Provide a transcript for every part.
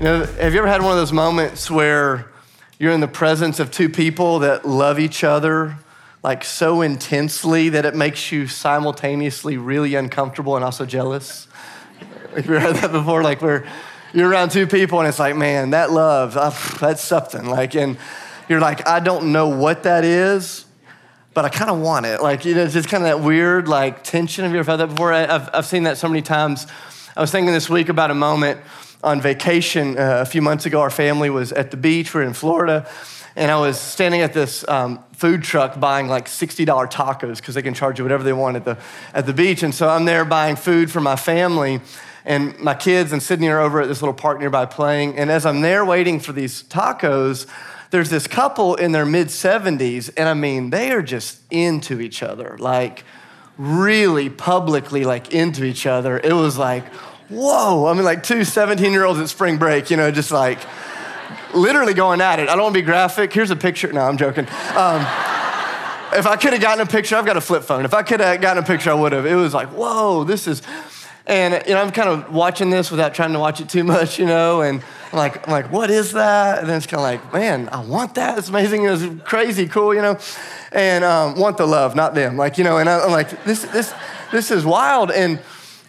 You know, have you ever had one of those moments where you're in the presence of two people that love each other like so intensely that it makes you simultaneously really uncomfortable and also jealous? Have you ever had that before? Like where you're around two people and it's like, man, that love, uh, that's something. Like, and you're like, I don't know what that is, but I kind of want it. Like, you know, it's just kind of that weird like tension. Have you ever had that before? I've, I've seen that so many times. I was thinking this week about a moment on vacation uh, a few months ago. Our family was at the beach. We are in Florida. And I was standing at this um, food truck buying like $60 tacos because they can charge you whatever they want at the, at the beach. And so I'm there buying food for my family. And my kids and Sydney are over at this little park nearby playing. And as I'm there waiting for these tacos, there's this couple in their mid 70s. And I mean, they are just into each other, like really publicly, like into each other. It was like, whoa. I mean, like two 17 year olds at spring break, you know, just like literally going at it. I don't want to be graphic. Here's a picture. No, I'm joking. Um, if I could have gotten a picture, I've got a flip phone. If I could have gotten a picture, I would have. It was like, whoa, this is. And you know, I'm kind of watching this without trying to watch it too much, you know, and I'm like, I'm like, what is that? And then it's kind of like, man, I want that. It's amazing. It's crazy, cool, you know, and um, want the love, not them. Like, you know, and I'm like, this, this, this is wild. And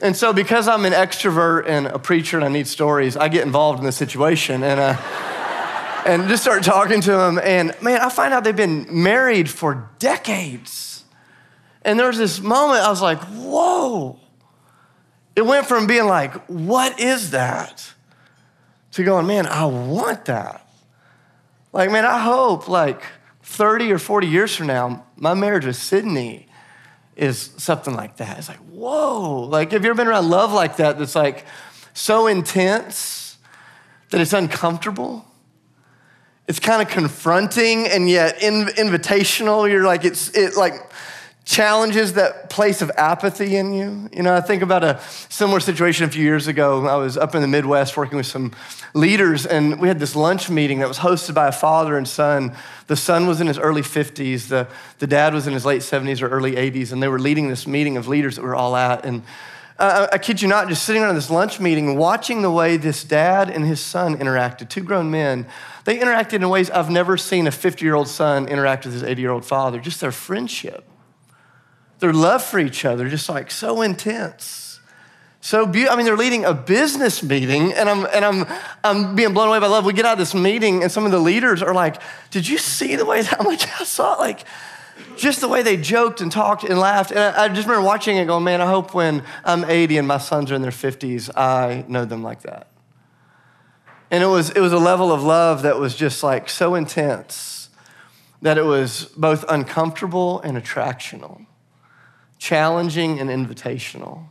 and so, because I'm an extrovert and a preacher and I need stories, I get involved in the situation and, uh, and just start talking to them. And man, I find out they've been married for decades. And there was this moment I was like, whoa. It went from being like, what is that? To going, man, I want that. Like, man, I hope like 30 or 40 years from now, my marriage with Sydney is something like that. It's like, whoa. Like, have you ever been around love like that that's like so intense that it's uncomfortable? It's kind of confronting and yet invitational. You're like, it's it like challenges that place of apathy in you. You know, I think about a similar situation a few years ago. I was up in the Midwest working with some leaders, and we had this lunch meeting that was hosted by a father and son. The son was in his early 50s, the, the dad was in his late 70s or early 80s, and they were leading this meeting of leaders that we were all at. And uh, I kid you not, just sitting around this lunch meeting, watching the way this dad and his son interacted, two grown men, they interacted in ways I've never seen a 50 year old son interact with his 80 year old father, just their friendship their love for each other, just like so intense. So beautiful. I mean, they're leading a business meeting, and I'm and I'm I'm being blown away by love. We get out of this meeting, and some of the leaders are like, "Did you see the way?" I'm like, "I saw it." Like, just the way they joked and talked and laughed. And I, I just remember watching it, going, "Man, I hope when I'm 80 and my sons are in their 50s, I know them like that." And it was it was a level of love that was just like so intense that it was both uncomfortable and attractional challenging and invitational,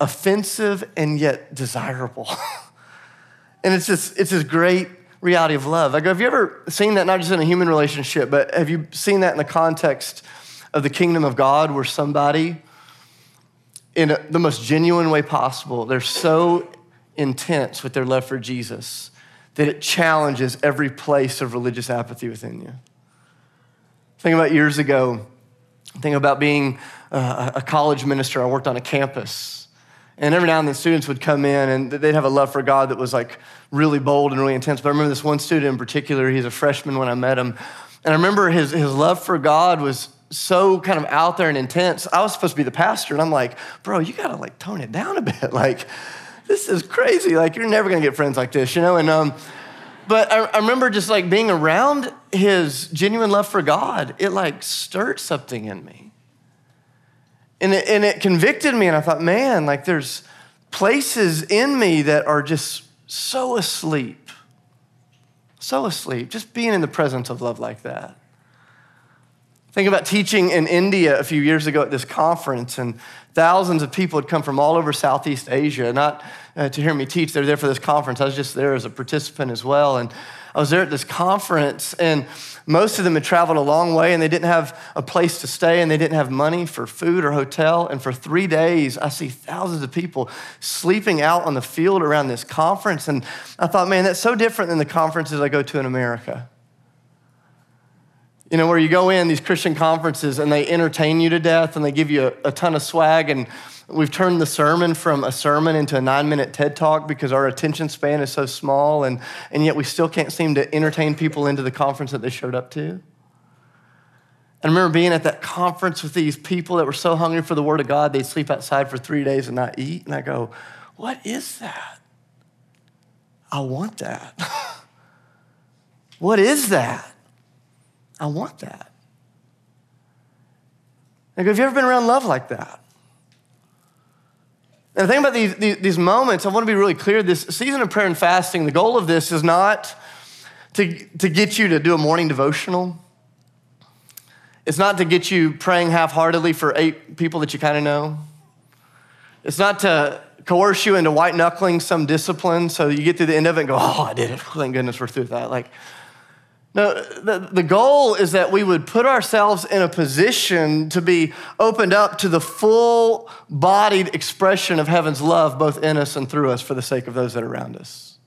offensive and yet desirable. and it's just, it's this great reality of love. I go, have you ever seen that, not just in a human relationship, but have you seen that in the context of the kingdom of God where somebody, in a, the most genuine way possible, they're so intense with their love for Jesus that it challenges every place of religious apathy within you. Think about years ago, think about being a college minister. I worked on a campus. And every now and then students would come in and they'd have a love for God that was like really bold and really intense. But I remember this one student in particular, he's a freshman when I met him. And I remember his, his love for God was so kind of out there and intense. I was supposed to be the pastor, and I'm like, bro, you gotta like tone it down a bit. Like, this is crazy. Like, you're never gonna get friends like this, you know? And um, but I, I remember just like being around his genuine love for God, it like stirred something in me. And it, and it convicted me, and I thought, man, like there's places in me that are just so asleep. So asleep, just being in the presence of love like that. Think about teaching in India a few years ago at this conference, and thousands of people had come from all over Southeast Asia, not uh, to hear me teach. They were there for this conference. I was just there as a participant as well. And I was there at this conference, and most of them had traveled a long way and they didn't have a place to stay and they didn't have money for food or hotel. And for three days, I see thousands of people sleeping out on the field around this conference. And I thought, man, that's so different than the conferences I go to in America. You know, where you go in these Christian conferences and they entertain you to death and they give you a, a ton of swag. And we've turned the sermon from a sermon into a nine minute TED talk because our attention span is so small. And, and yet we still can't seem to entertain people into the conference that they showed up to. I remember being at that conference with these people that were so hungry for the Word of God, they'd sleep outside for three days and not eat. And I go, What is that? I want that. what is that? I want that. Go, have you ever been around love like that? And the thing about these, these, these, moments, I want to be really clear this season of prayer and fasting, the goal of this is not to, to get you to do a morning devotional. It's not to get you praying half heartedly for eight people that you kind of know. It's not to coerce you into white knuckling some discipline so you get to the end of it and go, oh, I did it. Thank goodness we're through that. Like, no, the, the goal is that we would put ourselves in a position to be opened up to the full bodied expression of heaven's love, both in us and through us, for the sake of those that are around us.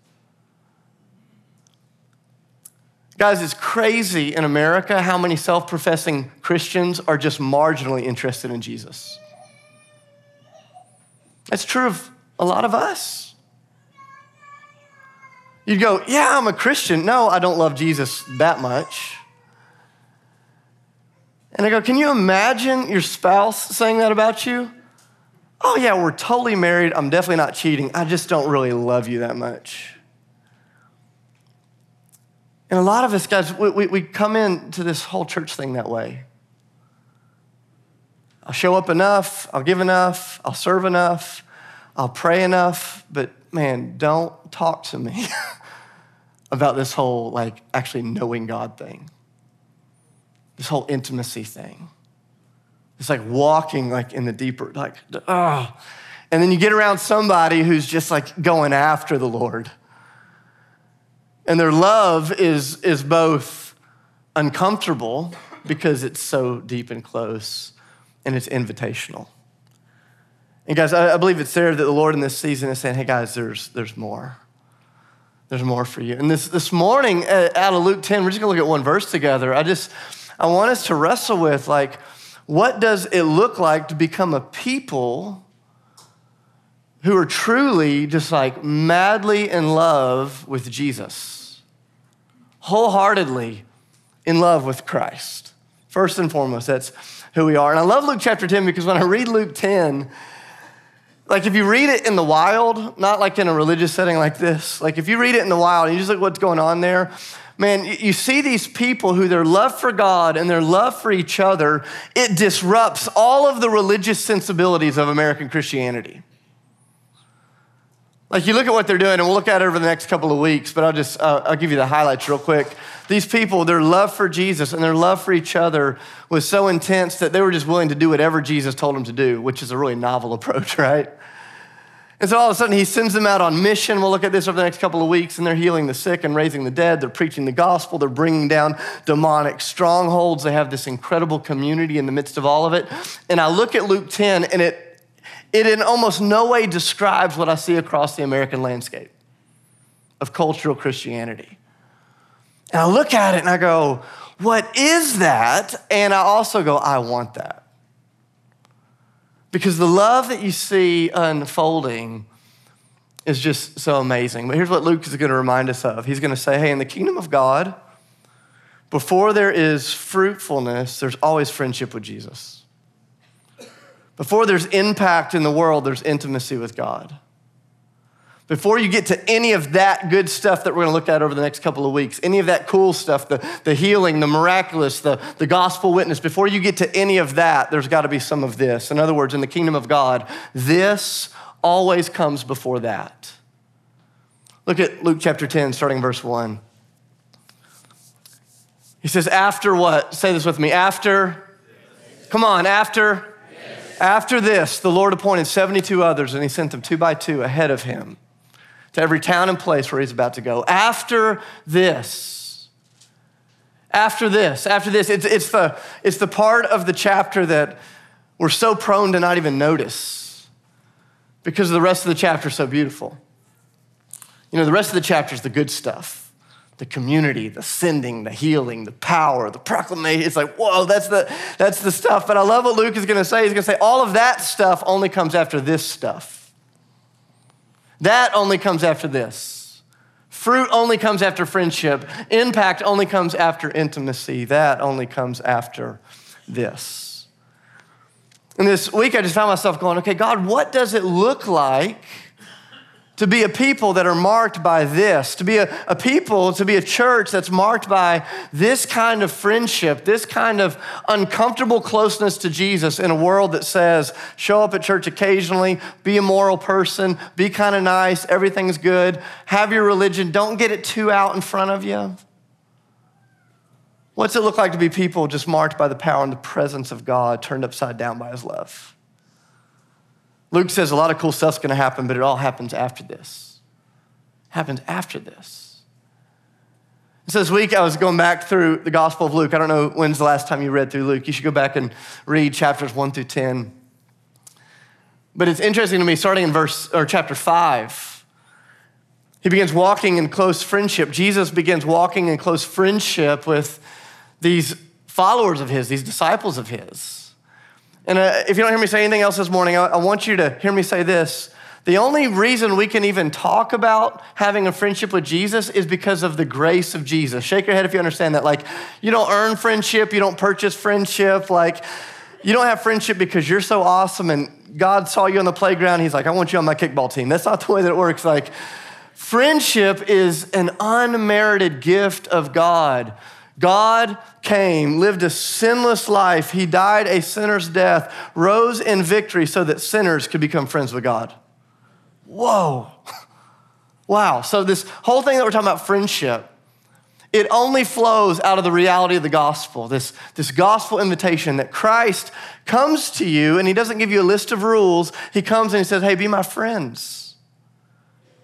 Guys, it's crazy in America how many self professing Christians are just marginally interested in Jesus. That's true of a lot of us. You'd go, Yeah, I'm a Christian. No, I don't love Jesus that much. And I go, Can you imagine your spouse saying that about you? Oh, yeah, we're totally married. I'm definitely not cheating. I just don't really love you that much. And a lot of us, guys, we, we, we come into this whole church thing that way. I'll show up enough, I'll give enough, I'll serve enough, I'll pray enough, but man, don't talk to me about this whole, like, actually knowing God thing, this whole intimacy thing. It's like walking, like, in the deeper, like, oh. And then you get around somebody who's just like going after the Lord. And their love is, is both uncomfortable because it's so deep and close, and it's invitational. And guys, I, I believe it's there that the Lord in this season is saying, hey guys, there's, there's more. There's more for you. And this, this morning, uh, out of Luke 10, we're just gonna look at one verse together. I just, I want us to wrestle with like, what does it look like to become a people who are truly just like madly in love with Jesus, wholeheartedly in love with Christ? First and foremost, that's who we are. And I love Luke chapter 10 because when I read Luke 10, like if you read it in the wild, not like in a religious setting like this, like if you read it in the wild and you just look what's going on there, man, you see these people who their love for God and their love for each other, it disrupts all of the religious sensibilities of American Christianity. Like you look at what they're doing, and we'll look at it over the next couple of weeks, but I'll just, uh, I'll give you the highlights real quick. These people, their love for Jesus and their love for each other was so intense that they were just willing to do whatever Jesus told them to do, which is a really novel approach, right? And so all of a sudden, he sends them out on mission. We'll look at this over the next couple of weeks, and they're healing the sick and raising the dead. They're preaching the gospel. They're bringing down demonic strongholds. They have this incredible community in the midst of all of it. And I look at Luke 10, and it, it in almost no way describes what I see across the American landscape of cultural Christianity. And I look at it and I go, what is that? And I also go, I want that. Because the love that you see unfolding is just so amazing. But here's what Luke is going to remind us of He's going to say, hey, in the kingdom of God, before there is fruitfulness, there's always friendship with Jesus. Before there's impact in the world, there's intimacy with God. Before you get to any of that good stuff that we're going to look at over the next couple of weeks, any of that cool stuff, the, the healing, the miraculous, the, the gospel witness, before you get to any of that, there's got to be some of this. In other words, in the kingdom of God, this always comes before that. Look at Luke chapter 10, starting verse 1. He says, After what? Say this with me. After, come on, after. After this, the Lord appointed 72 others, and he sent them two by two ahead of him to every town and place where he's about to go. After this, after this, after this, it's, it's, the, it's the part of the chapter that we're so prone to not even notice because the rest of the chapter is so beautiful. You know, the rest of the chapter is the good stuff the community, the sending, the healing, the power, the proclamation. It's like, whoa, that's the, that's the stuff. But I love what Luke is going to say. He's going to say, all of that stuff only comes after this stuff. That only comes after this. Fruit only comes after friendship. Impact only comes after intimacy. That only comes after this. And this week, I just found myself going, okay, God, what does it look like? To be a people that are marked by this, to be a, a, people, to be a church that's marked by this kind of friendship, this kind of uncomfortable closeness to Jesus in a world that says, show up at church occasionally, be a moral person, be kind of nice, everything's good, have your religion, don't get it too out in front of you. What's it look like to be people just marked by the power and the presence of God, turned upside down by his love? Luke says a lot of cool stuff's gonna happen, but it all happens after this. Happens after this. So this week I was going back through the Gospel of Luke. I don't know when's the last time you read through Luke. You should go back and read chapters one through 10. But it's interesting to me, starting in verse or chapter five, he begins walking in close friendship. Jesus begins walking in close friendship with these followers of his, these disciples of his. And uh, if you don't hear me say anything else this morning, I, I want you to hear me say this. The only reason we can even talk about having a friendship with Jesus is because of the grace of Jesus. Shake your head if you understand that. Like, you don't earn friendship, you don't purchase friendship. Like, you don't have friendship because you're so awesome and God saw you on the playground. He's like, I want you on my kickball team. That's not the way that it works. Like, friendship is an unmerited gift of God God came, lived a sinless life. He died a sinner's death, rose in victory so that sinners could become friends with God. Whoa. Wow. So, this whole thing that we're talking about friendship, it only flows out of the reality of the gospel, this, this gospel invitation that Christ comes to you and he doesn't give you a list of rules. He comes and he says, Hey, be my friends.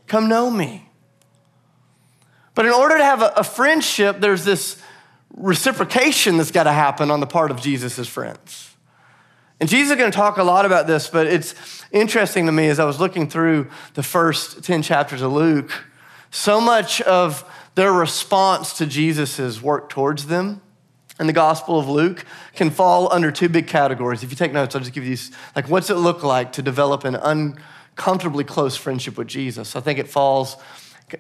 Come know me. But in order to have a, a friendship, there's this reciprocation that's got to happen on the part of Jesus' friends. And Jesus is going to talk a lot about this, but it's interesting to me as I was looking through the first 10 chapters of Luke, so much of their response to Jesus' work towards them in the Gospel of Luke can fall under two big categories. If you take notes, I'll just give you these like, what's it look like to develop an uncomfortably close friendship with Jesus? I think it falls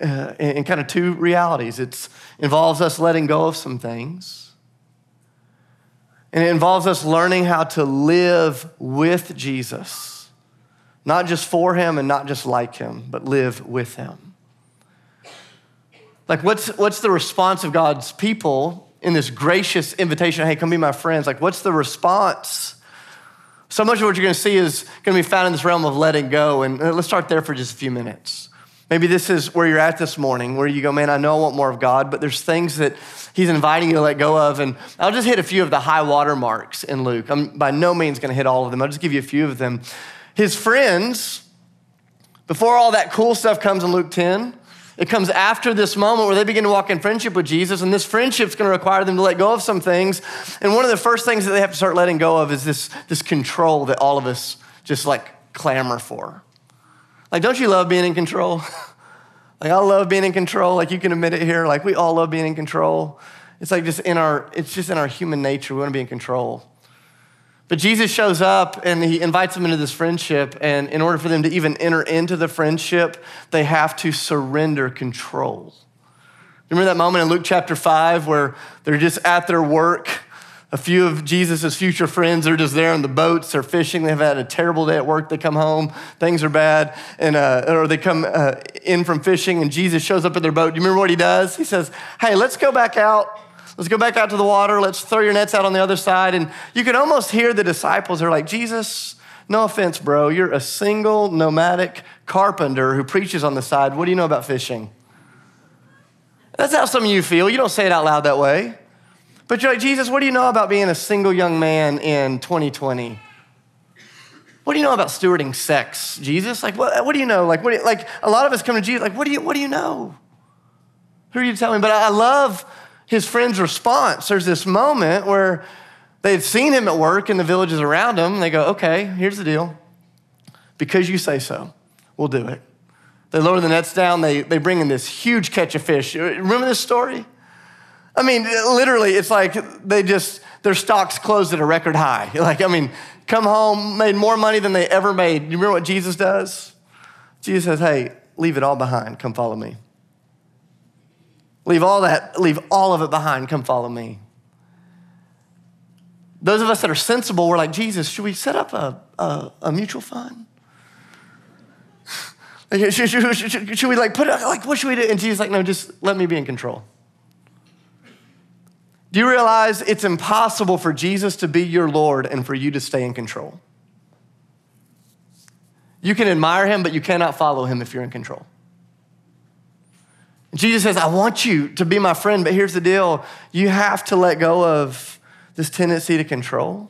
uh, in kind of two realities. It involves us letting go of some things, and it involves us learning how to live with Jesus, not just for him and not just like him, but live with him. Like, what's, what's the response of God's people in this gracious invitation? Hey, come be my friends. Like, what's the response? So much of what you're going to see is going to be found in this realm of letting go. And uh, let's start there for just a few minutes. Maybe this is where you're at this morning, where you go, man, I know I want more of God, but there's things that He's inviting you to let go of. And I'll just hit a few of the high water marks in Luke. I'm by no means going to hit all of them. I'll just give you a few of them. His friends, before all that cool stuff comes in Luke 10, it comes after this moment where they begin to walk in friendship with Jesus, and this friendship's going to require them to let go of some things. And one of the first things that they have to start letting go of is this, this control that all of us just like clamor for. Like, don't you love being in control? like, I love being in control. Like, you can admit it here. Like, we all love being in control. It's like just in our, it's just in our human nature. We want to be in control. But Jesus shows up and he invites them into this friendship. And in order for them to even enter into the friendship, they have to surrender control. Remember that moment in Luke chapter 5 where they're just at their work a few of Jesus' future friends are just there on the boats, they're fishing, they've had a terrible day at work, they come home, things are bad, and, uh, or they come uh, in from fishing and Jesus shows up in their boat. Do you remember what he does? He says, Hey, let's go back out. Let's go back out to the water. Let's throw your nets out on the other side. And you can almost hear the disciples are like, Jesus, no offense, bro. You're a single nomadic carpenter who preaches on the side. What do you know about fishing? That's how some of you feel. You don't say it out loud that way. But you're like, Jesus, what do you know about being a single young man in 2020? What do you know about stewarding sex, Jesus? Like, what, what do you know? Like, what like, a lot of us come to Jesus, like, what do you, what do you know? Who are you telling? Me? But I love his friend's response. There's this moment where they had seen him at work in the villages around him. They go, okay, here's the deal. Because you say so, we'll do it. They lower the nets down, they, they bring in this huge catch of fish. Remember this story? I mean, literally, it's like they just, their stocks closed at a record high. Like, I mean, come home, made more money than they ever made. You remember what Jesus does? Jesus says, hey, leave it all behind, come follow me. Leave all that, leave all of it behind, come follow me. Those of us that are sensible, we're like, Jesus, should we set up a, a, a mutual fund? should, should, should, should, we like put it, like, what should we do? And Jesus like, no, just let me be in control. Do you realize it's impossible for Jesus to be your Lord and for you to stay in control? You can admire him, but you cannot follow him if you're in control. Jesus says, I want you to be my friend, but here's the deal you have to let go of this tendency to control.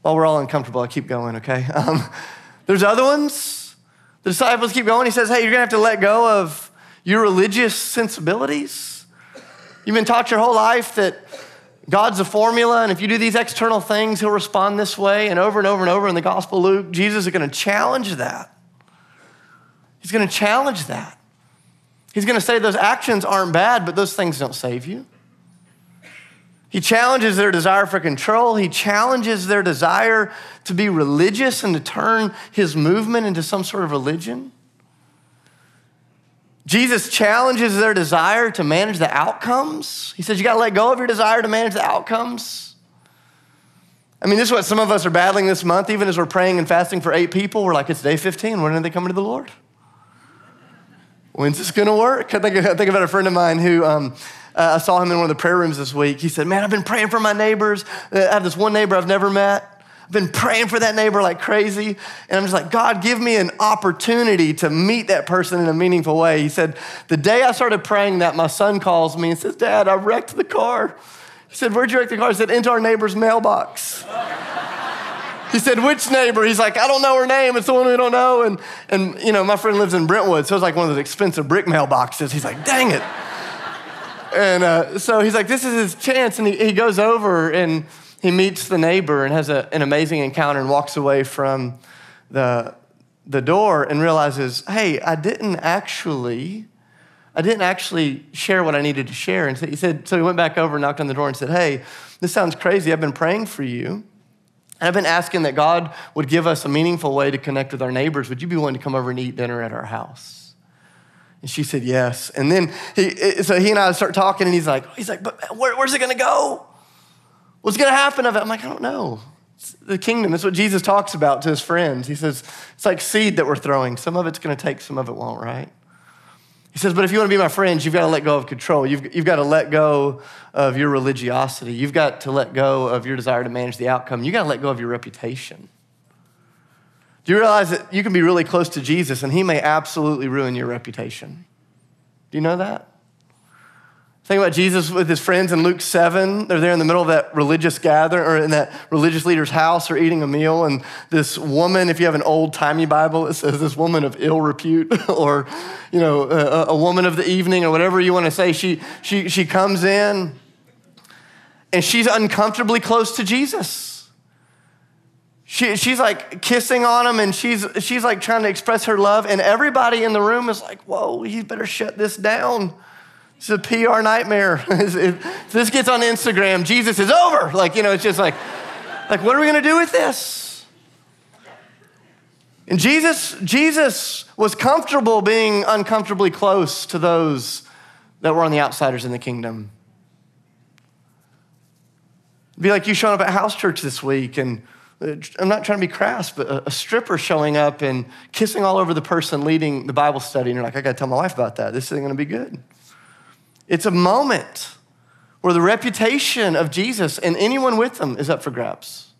While we're all uncomfortable, I keep going, okay? Um, there's other ones. The disciples keep going. He says, Hey, you're gonna have to let go of your religious sensibilities. You've been taught your whole life that God's a formula, and if you do these external things, He'll respond this way. And over and over and over in the Gospel of Luke, Jesus is gonna challenge that. He's gonna challenge that. He's gonna say those actions aren't bad, but those things don't save you. He challenges their desire for control. He challenges their desire to be religious and to turn his movement into some sort of religion. Jesus challenges their desire to manage the outcomes. He says, You got to let go of your desire to manage the outcomes. I mean, this is what some of us are battling this month, even as we're praying and fasting for eight people. We're like, It's day 15. When are they coming to the Lord? When's this going to work? I think, I think about a friend of mine who, um, uh, I saw him in one of the prayer rooms this week. He said, Man, I've been praying for my neighbors. Uh, I have this one neighbor I've never met. Been praying for that neighbor like crazy. And I'm just like, God, give me an opportunity to meet that person in a meaningful way. He said, The day I started praying that, my son calls me and says, Dad, I wrecked the car. He said, Where'd you wreck the car? He said, Into our neighbor's mailbox. He said, which neighbor? He's like, I don't know her name. It's the one we don't know. And, and you know, my friend lives in Brentwood, so it's like one of those expensive brick mailboxes. He's like, dang it. And uh, so he's like, this is his chance. And he, he goes over and he meets the neighbor and has a, an amazing encounter and walks away from the, the door and realizes, hey, I didn't actually, I didn't actually share what I needed to share. And so he said, so he went back over and knocked on the door and said, hey, this sounds crazy. I've been praying for you. And I've been asking that God would give us a meaningful way to connect with our neighbors. Would you be willing to come over and eat dinner at our house? And she said, yes. And then he, so he and I start talking, and he's like, he's like, but where, where's it gonna go? What's gonna happen of it? I'm like, I don't know. It's the kingdom, that's what Jesus talks about to his friends. He says, it's like seed that we're throwing. Some of it's gonna take, some of it won't, right? He says, but if you wanna be my friends, you've gotta let go of control. You've, you've gotta let go of your religiosity. You've got to let go of your desire to manage the outcome. You've gotta let go of your reputation. Do you realize that you can be really close to Jesus and he may absolutely ruin your reputation? Do you know that? Think about Jesus with his friends in Luke 7. They're there in the middle of that religious gathering or in that religious leader's house or eating a meal. And this woman, if you have an old timey Bible, it says this woman of ill repute or, you know, a, a woman of the evening or whatever you want to say. She, she, she comes in and she's uncomfortably close to Jesus. She, she's like kissing on him and she's, she's like trying to express her love. And everybody in the room is like, whoa, you better shut this down. It's a PR nightmare. if this gets on Instagram, Jesus is over. Like, you know, it's just like, like, what are we gonna do with this? And Jesus, Jesus was comfortable being uncomfortably close to those that were on the outsiders in the kingdom. It'd be like you showing up at house church this week and uh, I'm not trying to be crass, but a, a, stripper showing up and kissing all over the person leading the Bible study, and you're like, I gotta tell my wife about that. This isn't gonna be good. It's a moment where the reputation of Jesus and anyone with them is up for grabs.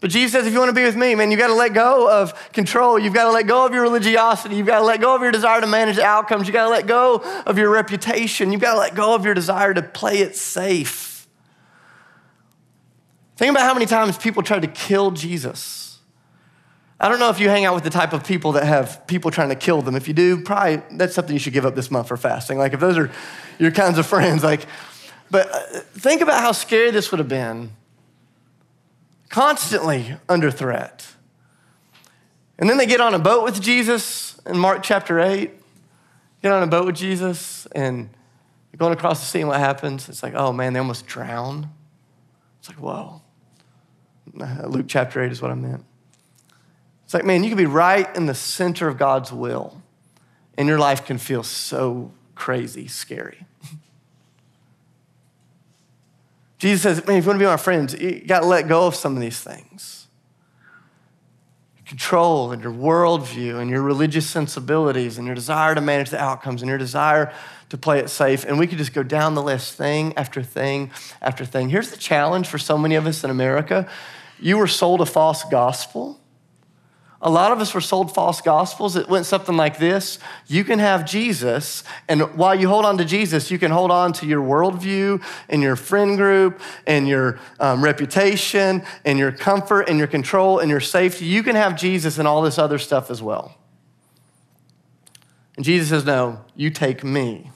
But Jesus says, if you want to be with me, man, you've got to let go of control. You've got to let go of your religiosity. You've got to let go of your desire to manage the outcomes. You've got to let go of your reputation. You've got to let go of your desire to play it safe. Think about how many times people tried to kill Jesus. I don't know if you hang out with the type of people that have people trying to kill them. If you do, probably that's something you should give up this month for fasting. Like if those are your kinds of friends, like, but uh, think about how scary this would have been. Constantly under threat. And then they get on a boat with Jesus in Mark chapter 8. Get on a boat with Jesus and going across the sea, and what happens? It's like, oh man, they almost drown. It's like, whoa. Luke chapter 8 is what I meant. It's like, man, you can be right in the center of God's will, and your life can feel so crazy, scary. Jesus says, man, if you want to be my friends, you got to let go of some of these things. Control and your worldview and your religious sensibilities and your desire to manage the outcomes and your desire to play it safe. And we could just go down the list, thing after thing after thing. Here's the challenge for so many of us in America you were sold a false gospel a lot of us were sold false gospels. It went something like this You can have Jesus, and while you hold on to Jesus, you can hold on to your worldview and your friend group and your um, reputation and your comfort and your control and your safety. You can have Jesus and all this other stuff as well. And Jesus says, No, you take me,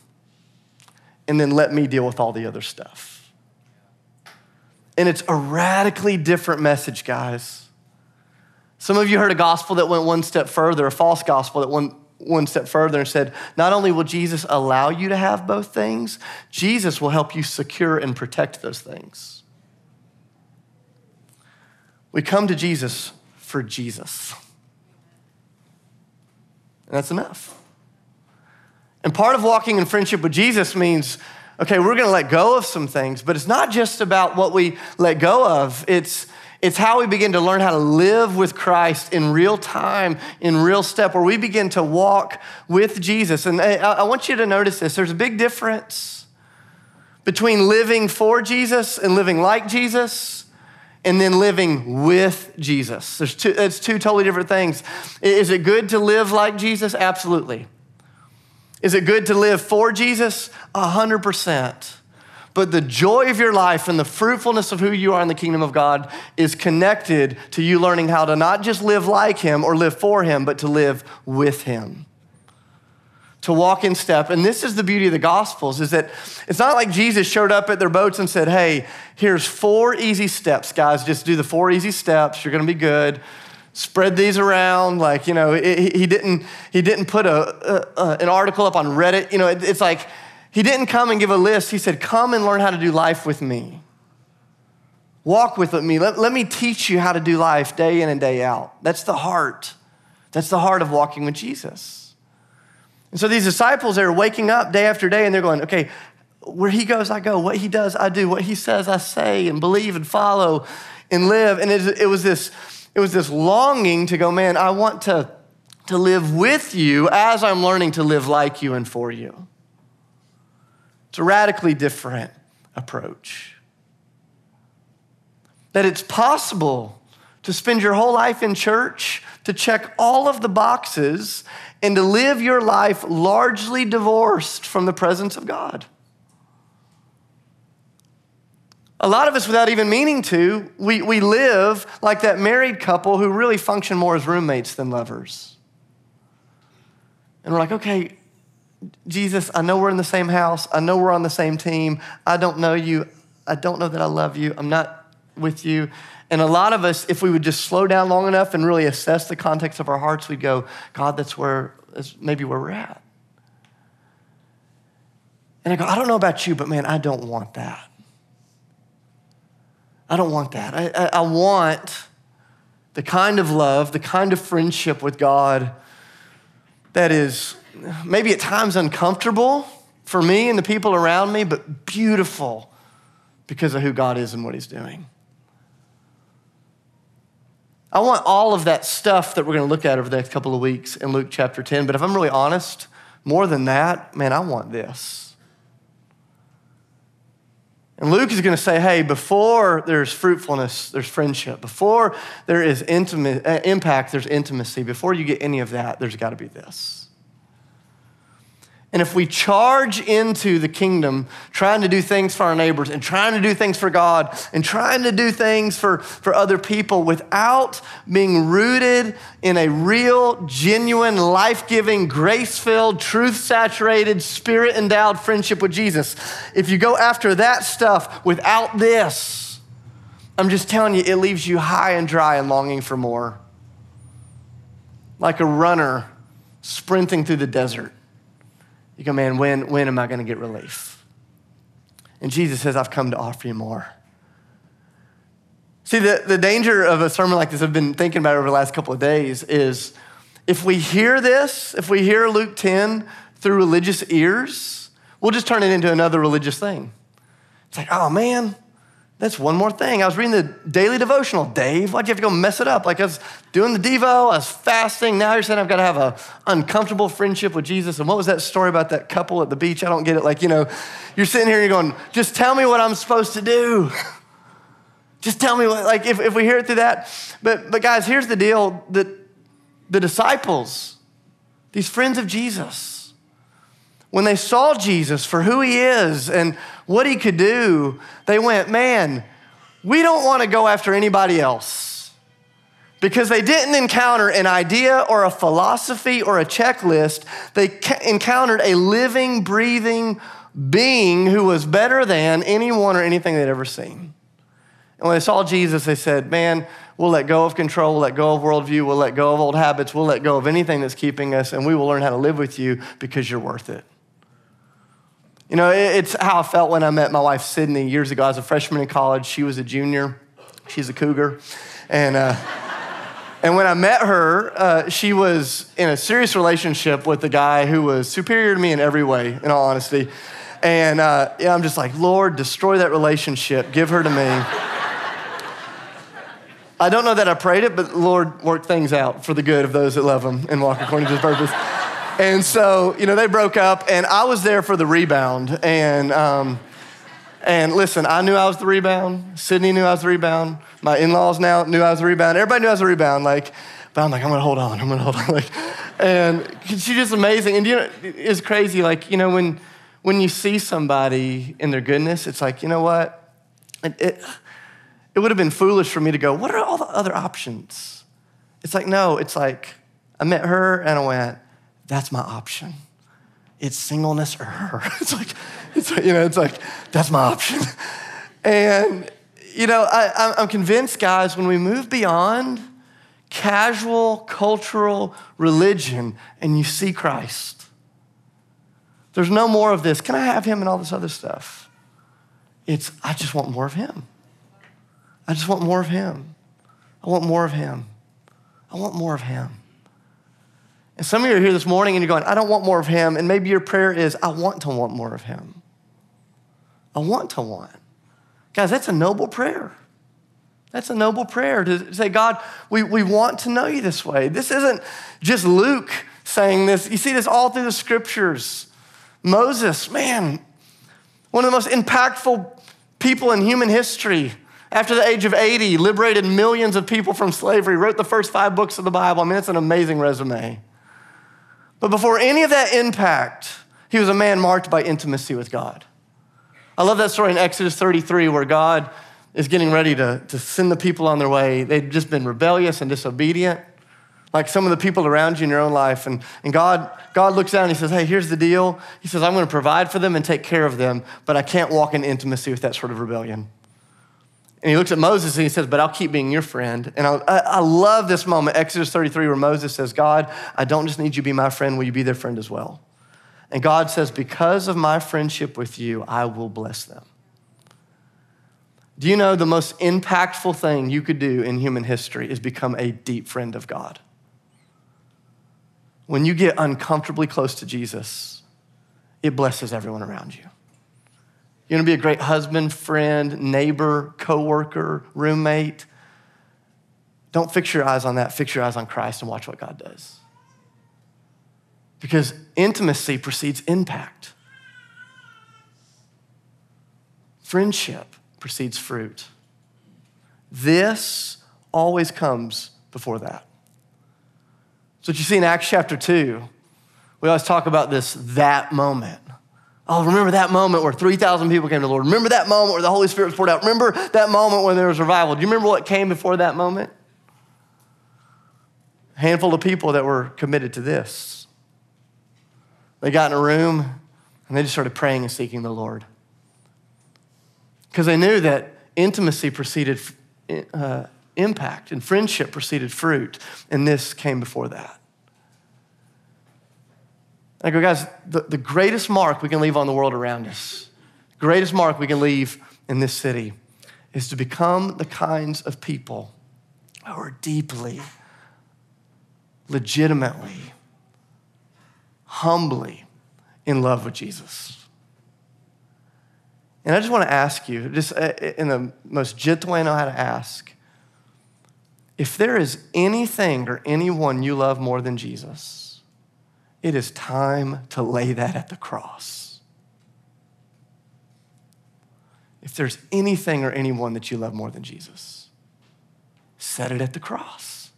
and then let me deal with all the other stuff. And it's a radically different message, guys. Some of you heard a gospel that went one step further, a false gospel that went one step further and said, not only will Jesus allow you to have both things, Jesus will help you secure and protect those things. We come to Jesus for Jesus. And that's enough. And part of walking in friendship with Jesus means, okay, we're gonna let go of some things, but it's not just about what we let go of, it's it's how we begin to learn how to live with Christ in real time, in real step, where we begin to walk with Jesus. And I want you to notice this there's a big difference between living for Jesus and living like Jesus and then living with Jesus. There's two, it's two totally different things. Is it good to live like Jesus? Absolutely. Is it good to live for Jesus? 100%. But the joy of your life and the fruitfulness of who you are in the kingdom of God is connected to you learning how to not just live like Him or live for Him, but to live with Him. To walk in step. And this is the beauty of the Gospels is that it's not like Jesus showed up at their boats and said, hey, here's four easy steps, guys. Just do the four easy steps. You're going to be good spread these around like you know it, he didn't he didn't put a, a, an article up on reddit you know it, it's like he didn't come and give a list. He said, Come and learn how to do life with me. Walk with me. Let, let me teach you how to do life day in and day out. That's the heart. That's the heart of walking with Jesus. And so these disciples, they're waking up day after day and they're going, okay, where he goes, I go. What he does, I do. What he says, I say and believe and follow and live. And it, it was this, it was this longing to go, man, I want to, to live with you as I'm learning to live like you and for you. It's a radically different approach. That it's possible to spend your whole life in church, to check all of the boxes, and to live your life largely divorced from the presence of God. A lot of us, without even meaning to, we, we live like that married couple who really function more as roommates than lovers. And we're like, okay, Jesus, I know we're in the same house. I know we're on the same team. I don't know you. I don't know that I love you. I'm not with you. And a lot of us, if we would just slow down long enough and really assess the context of our hearts, we'd go, God, that's where, that's maybe where we're at. And I go, I don't know about you, but man, I don't want that. I don't want that. I, I, I want the kind of love, the kind of friendship with God that is maybe at times uncomfortable for me and the people around me, but beautiful because of who God is and what He's doing. I want all of that stuff that we're going to look at over the next couple of weeks in Luke chapter 10, but if I'm really honest, more than that, man, I want this. And Luke is going to say, hey, before there's fruitfulness, there's friendship. Before there is intimate, uh, impact, there's intimacy. Before you get any of that, there's got to be this. And if we charge into the kingdom trying to do things for our neighbors and trying to do things for God and trying to do things for, for other people without being rooted in a real, genuine, life giving, grace filled, truth saturated, spirit endowed friendship with Jesus, if you go after that stuff without this, I'm just telling you, it leaves you high and dry and longing for more. like a runner sprinting through the desert. You go, man, when, when am I going to get relief? And Jesus says, I've come to offer you more. See, the, the danger of a sermon like this, I've been thinking about over the last couple of days, is if we hear this, if we hear Luke 10 through religious ears, we'll just turn it into another religious thing. It's like, oh man, that's one more thing. I was reading the daily devotional. Dave, why'd you have to go mess it up? Like I was doing the Devo, I was fasting. Now you're saying I've got to have an uncomfortable friendship with Jesus. And what was that story about that couple at the beach? I don't get it. Like, you know, you're sitting here and you're going, just tell me what I'm supposed to do. just tell me what, like if, if we hear it through that. But but guys, here's the deal that the disciples, these friends of Jesus, when they saw Jesus for who he is and what he could do, they went, man, we don't want to go after anybody else. Because they didn't encounter an idea or a philosophy or a checklist, they encountered a living, breathing being who was better than anyone or anything they'd ever seen. And when they saw Jesus, they said, Man, we'll let go of control, we'll let go of worldview, we'll let go of old habits, we'll let go of anything that's keeping us, and we will learn how to live with you because you're worth it. You know, it's how I felt when I met my wife, Sydney, years ago. I was a freshman in college. She was a junior. She's a cougar. And, uh, and when I met her, uh, she was in a serious relationship with a guy who was superior to me in every way, in all honesty. And uh, yeah, I'm just like, Lord, destroy that relationship. Give her to me. I don't know that I prayed it, but Lord worked things out for the good of those that love Him and walk according to His purpose. And so, you know, they broke up, and I was there for the rebound. And, um, and listen, I knew I was the rebound. Sydney knew I was the rebound. My in laws now knew I was the rebound. Everybody knew I was the rebound. Like, but I'm like, I'm gonna hold on. I'm gonna hold on. Like, and she's just amazing. And you know, it's crazy. Like, you know, when when you see somebody in their goodness, it's like, you know what? It, it, it would have been foolish for me to go, what are all the other options? It's like, no, it's like, I met her and I went, that's my option. It's singleness or her. It's like, it's, you know, it's like, that's my option. And, you know, I, I'm convinced, guys, when we move beyond casual cultural religion and you see Christ, there's no more of this. Can I have him and all this other stuff? It's, I just want more of him. I just want more of him. I want more of him. I want more of him. And some of you are here this morning and you're going, I don't want more of him. And maybe your prayer is, I want to want more of him. I want to want. Guys, that's a noble prayer. That's a noble prayer to say, God, we, we want to know you this way. This isn't just Luke saying this. You see this all through the scriptures. Moses, man, one of the most impactful people in human history. After the age of 80, liberated millions of people from slavery, wrote the first five books of the Bible. I mean, it's an amazing resume. But before any of that impact, he was a man marked by intimacy with God. I love that story in Exodus 33 where God is getting ready to, to send the people on their way. They've just been rebellious and disobedient, like some of the people around you in your own life. And, and God, God looks down and he says, Hey, here's the deal. He says, I'm going to provide for them and take care of them, but I can't walk in intimacy with that sort of rebellion. And he looks at Moses and he says, But I'll keep being your friend. And I, I, love this moment, Exodus 33, where Moses says, God, I don't just need you to be my friend, will you be their friend as well? And God says, Because of my friendship with you, I will bless them. Do you know the most impactful thing you could do in human history is become a deep friend of God? When you get uncomfortably close to Jesus, it blesses everyone around you. You're gonna be a great husband, friend, neighbor, coworker, roommate. Don't fix your eyes on that. Fix your eyes on Christ and watch what God does. Because intimacy precedes impact. Friendship precedes fruit. This always comes before that. So, what you see in Acts chapter 2, we always talk about this that moment. Oh, remember that moment where 3,000 people came to the Lord. Remember that moment where the Holy Spirit was poured out. Remember that moment when there was revival. Do you remember what came before that moment? A handful of people that were committed to this. They got in a room and they just started praying and seeking the Lord. Because they knew that intimacy preceded uh, impact and friendship preceded fruit, and this came before that. I go, guys, the, the greatest mark we can leave on the world around us, greatest mark we can leave in this city is to become the kinds of people who are deeply, legitimately, humbly in love with Jesus. And I just want to ask you, just uh, in the most gentle way I know how to ask, if there is anything or anyone you love more than Jesus, it is time to lay that at the cross. If there's anything or anyone that you love more than Jesus, set it at the cross.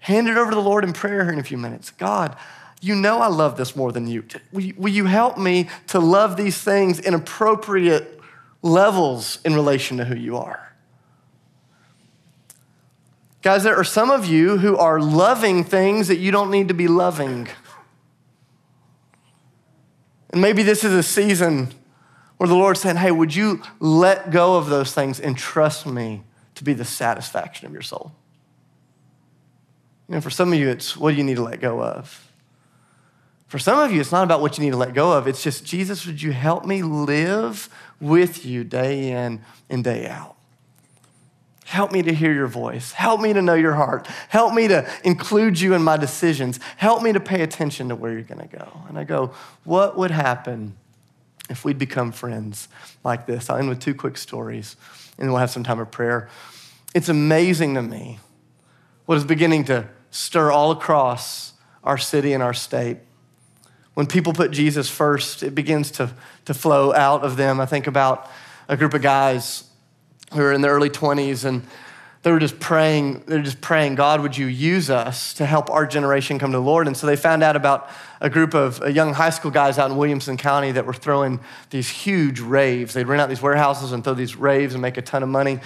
Hand it over to the Lord in prayer here in a few minutes. God, you know I love this more than you. will you help me to love these things in appropriate levels in relation to who you are? Guys, there are some of you who are loving things that you don't need to be loving. And maybe this is a season where the Lord's saying, Hey, would you let go of those things and trust me to be the satisfaction of your soul? You know, for some of you, it's what do you need to let go of? For some of you, it's not about what you need to let go of. It's just, Jesus, would you help me live with you day in and day out? Help me to hear your voice. Help me to know your heart. Help me to include you in my decisions. Help me to pay attention to where you're going to go. And I go, what would happen if we'd become friends like this? I'll end with two quick stories, and we'll have some time of prayer. It's amazing to me what is beginning to stir all across our city and our state when people put Jesus first, it begins to, to flow out of them. I think about a group of guys who were in their early 20s and they were just praying, they were just praying, God, would you use us to help our generation come to the Lord? And so they found out about a group of uh, young high school guys out in Williamson County that were throwing these huge raves. They'd rent out these warehouses and throw these raves and make a ton of money.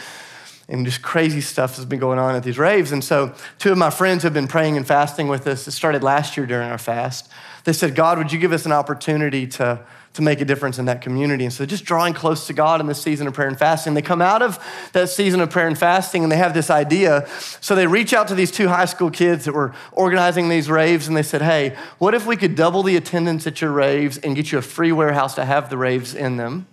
And just crazy stuff has been going on at these raves. And so, two of my friends have been praying and fasting with us. It started last year during our fast. They said, God, would you give us an opportunity to, to make a difference in that community? And so just drawing close to God in this season of prayer and fasting. They come out of that season of prayer and fasting and they have this idea. So they reach out to these two high school kids that were organizing these raves and they said, Hey, what if we could double the attendance at your raves and get you a free warehouse to have the raves in them?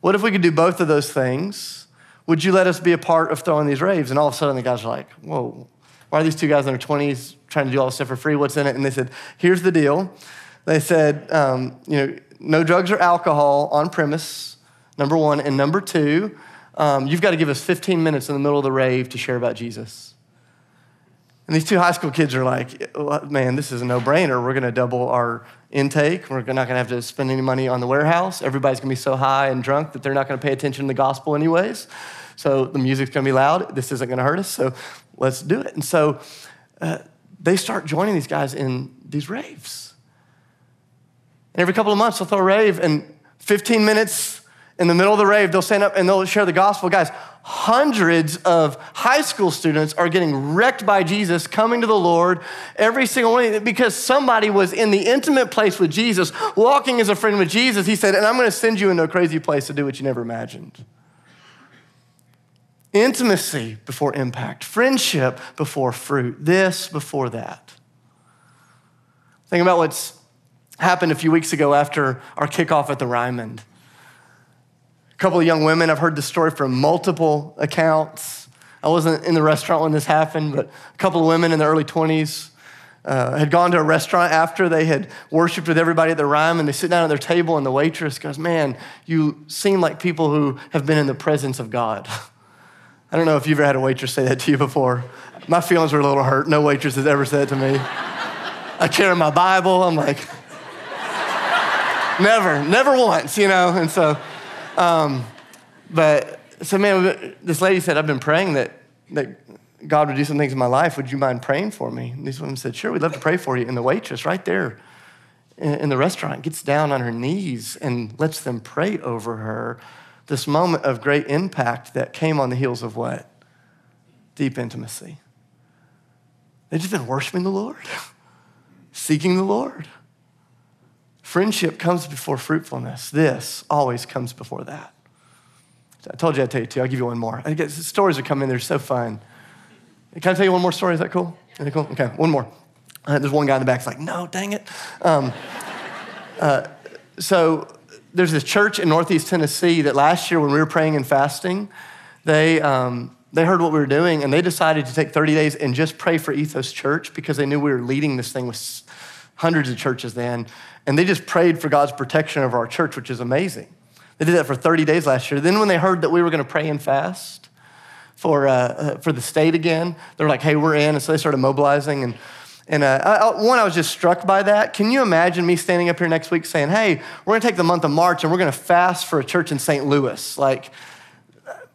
What if we could do both of those things? Would you let us be a part of throwing these raves? And all of a sudden the guys are like, Whoa, why are these two guys in their 20s trying to do all this stuff for free. What's in it? And they said, here's the deal. They said, um, you know, no drugs or alcohol on premise, number one. And number two, um, you've got to give us 15 minutes in the middle of the rave to share about Jesus. And these two high school kids are like, man, this is a no brainer. We're going to double our intake. We're not going to have to spend any money on the warehouse. Everybody's going to be so high and drunk that they're not going to pay attention to the gospel, anyways. So the music's going to be loud. This isn't going to hurt us. So let's do it. And so uh, they start joining these guys in these raves. And every couple of months, they'll throw a rave, and 15 minutes in the middle of the rave, they'll stand up and they'll share the gospel. Guys, hundreds of high school students are getting wrecked by Jesus, coming to the Lord every single one because somebody was in the intimate place with Jesus, walking as a friend with Jesus. He said, And I'm going to send you into a crazy place to do what you never imagined. Intimacy before impact, friendship before fruit, this before that. Think about what's happened a few weeks ago after our kickoff at the Ryman. A couple of young women, I've heard the story from multiple accounts. I wasn't in the restaurant when this happened, but a couple of women in their early 20s uh, had gone to a restaurant after they had worshiped with everybody at the Ryman, they sit down at their table, and the waitress goes, Man, you seem like people who have been in the presence of God. I don't know if you've ever had a waitress say that to you before. My feelings were a little hurt. No waitress has ever said it to me. I carry my Bible. I'm like, never, never once, you know? And so, um, but, so man, this lady said, I've been praying that, that God would do some things in my life. Would you mind praying for me? And these women said, Sure, we'd love to pray for you. And the waitress right there in, the restaurant gets down on her knees and lets them pray over her this moment of great impact that came on the heels of what? Deep intimacy. They've just been worshiping the Lord, seeking the Lord. Friendship comes before fruitfulness. This always comes before that. I told you I'd tell you two. I'll give you one more. I get stories are coming, in, they're so fun. Can I tell you one more story? Is that cool? Is that cool? Okay, one more. Uh, there's one guy in the back that's like, no, dang it. Um, uh, so there's this church in Northeast Tennessee that last year when we were praying and fasting, they, um, they heard what we were doing and they decided to take 30 days and just pray for Ethos Church because they knew we were leading this thing with hundreds of churches then. And they just prayed for God's protection over our church, which is amazing. They did that for 30 days last year. Then when they heard that we were going to pray and fast for, uh, uh, for the state again, they're like, hey, we're in. And so they started mobilizing. And, and uh, I, one, I was just struck by that. Can you imagine me standing up here next week saying, hey, we're going to take the month of March and we're going to fast for a church in St. Louis? Like,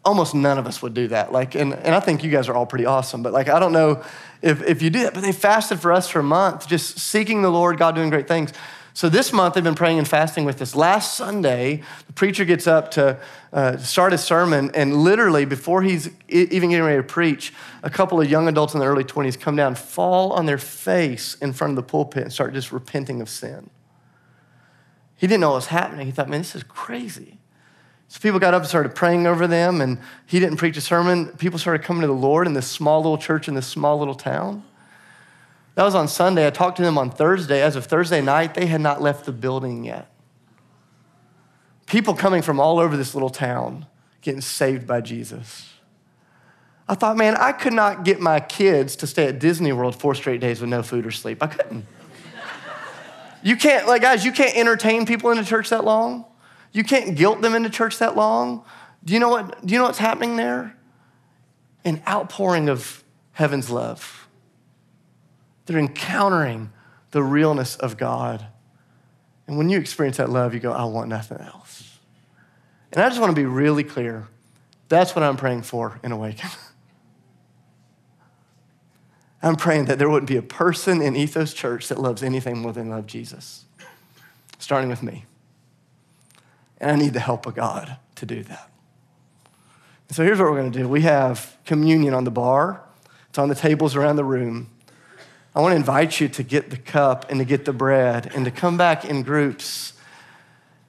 almost none of us would do that. Like, and, and I think you guys are all pretty awesome, but like, I don't know if, if you do that, but they fasted for us for a month, just seeking the Lord, God doing great things. So this month they've been praying and fasting with us. Last Sunday, the preacher gets up to uh, start his sermon, and literally before he's even getting ready to preach, a couple of young adults in their early 20s come down, fall on their face in front of the pulpit, and start just repenting of sin. He didn't know what was happening. He thought, man, this is crazy. So people got up and started praying over them, and he didn't preach a sermon. People started coming to the Lord in this small little church in this small little town. That was on Sunday. I talked to them on Thursday. As of Thursday night, they had not left the building yet. People coming from all over this little town getting saved by Jesus. I thought, man, I could not get my kids to stay at Disney World four straight days with no food or sleep. I couldn't. you can't, like, guys, you can't entertain people in a church that long. You can't guilt them into church that long. Do you know what, do you know what's happening there? An outpouring of heaven's love they're encountering the realness of God. And when you experience that love, you go, I want nothing else. And I just want to be really clear. That's what I'm praying for in Awaken. I'm praying that there wouldn't be a person in Ethos Church that loves anything more than love Jesus, starting with me. And I need the help of God to do that. And so here's what we're going to do we have communion on the bar, it's on the tables around the room. I want to invite you to get the cup and to get the bread and to come back in groups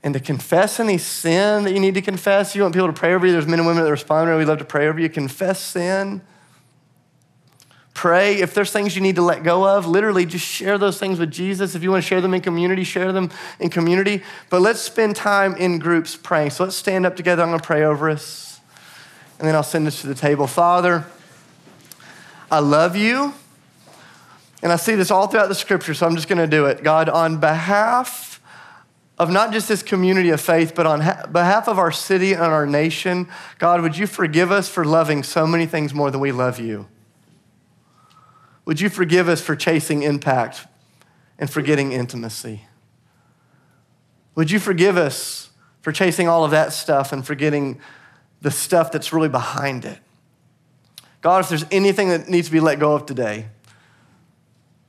and to confess any sin that you need to confess. You want people to pray over you. There's men and women that respond. We'd love to pray over you. Confess sin. Pray. If there's things you need to let go of, literally just share those things with Jesus. If you want to share them in community, share them in community. But let's spend time in groups praying. So let's stand up together. I'm going to pray over us. And then I'll send this to the table. Father, I love you. And I see this all throughout the scripture, so I'm just going to do it. God, on behalf of not just this community of faith, but on behalf of our city and our nation, God, would you forgive us for loving so many things more than we love you? Would you forgive us for chasing impact and forgetting intimacy? Would you forgive us for chasing all of that stuff and forgetting the stuff that's really behind it? God, if there's anything that needs to be let go of today,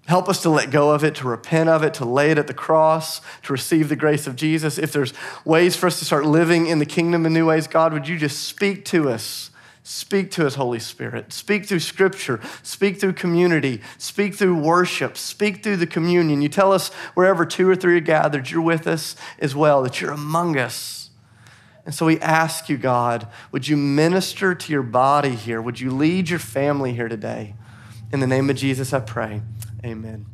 Help us to let go of it, to repent of it, to lay it at the cross, to receive the grace of Jesus. If there's ways for us to start living in the kingdom in new ways, God, would you just speak to us? Speak to us, Holy Spirit. Speak through scripture. Speak through community. Speak through worship. Speak through the communion. You tell us wherever two or three are gathered, you're with us as well, that you're among us. And so we ask you, God, would you minister to your body here? Would you lead your family here today? In the name of Jesus, I pray. Amen.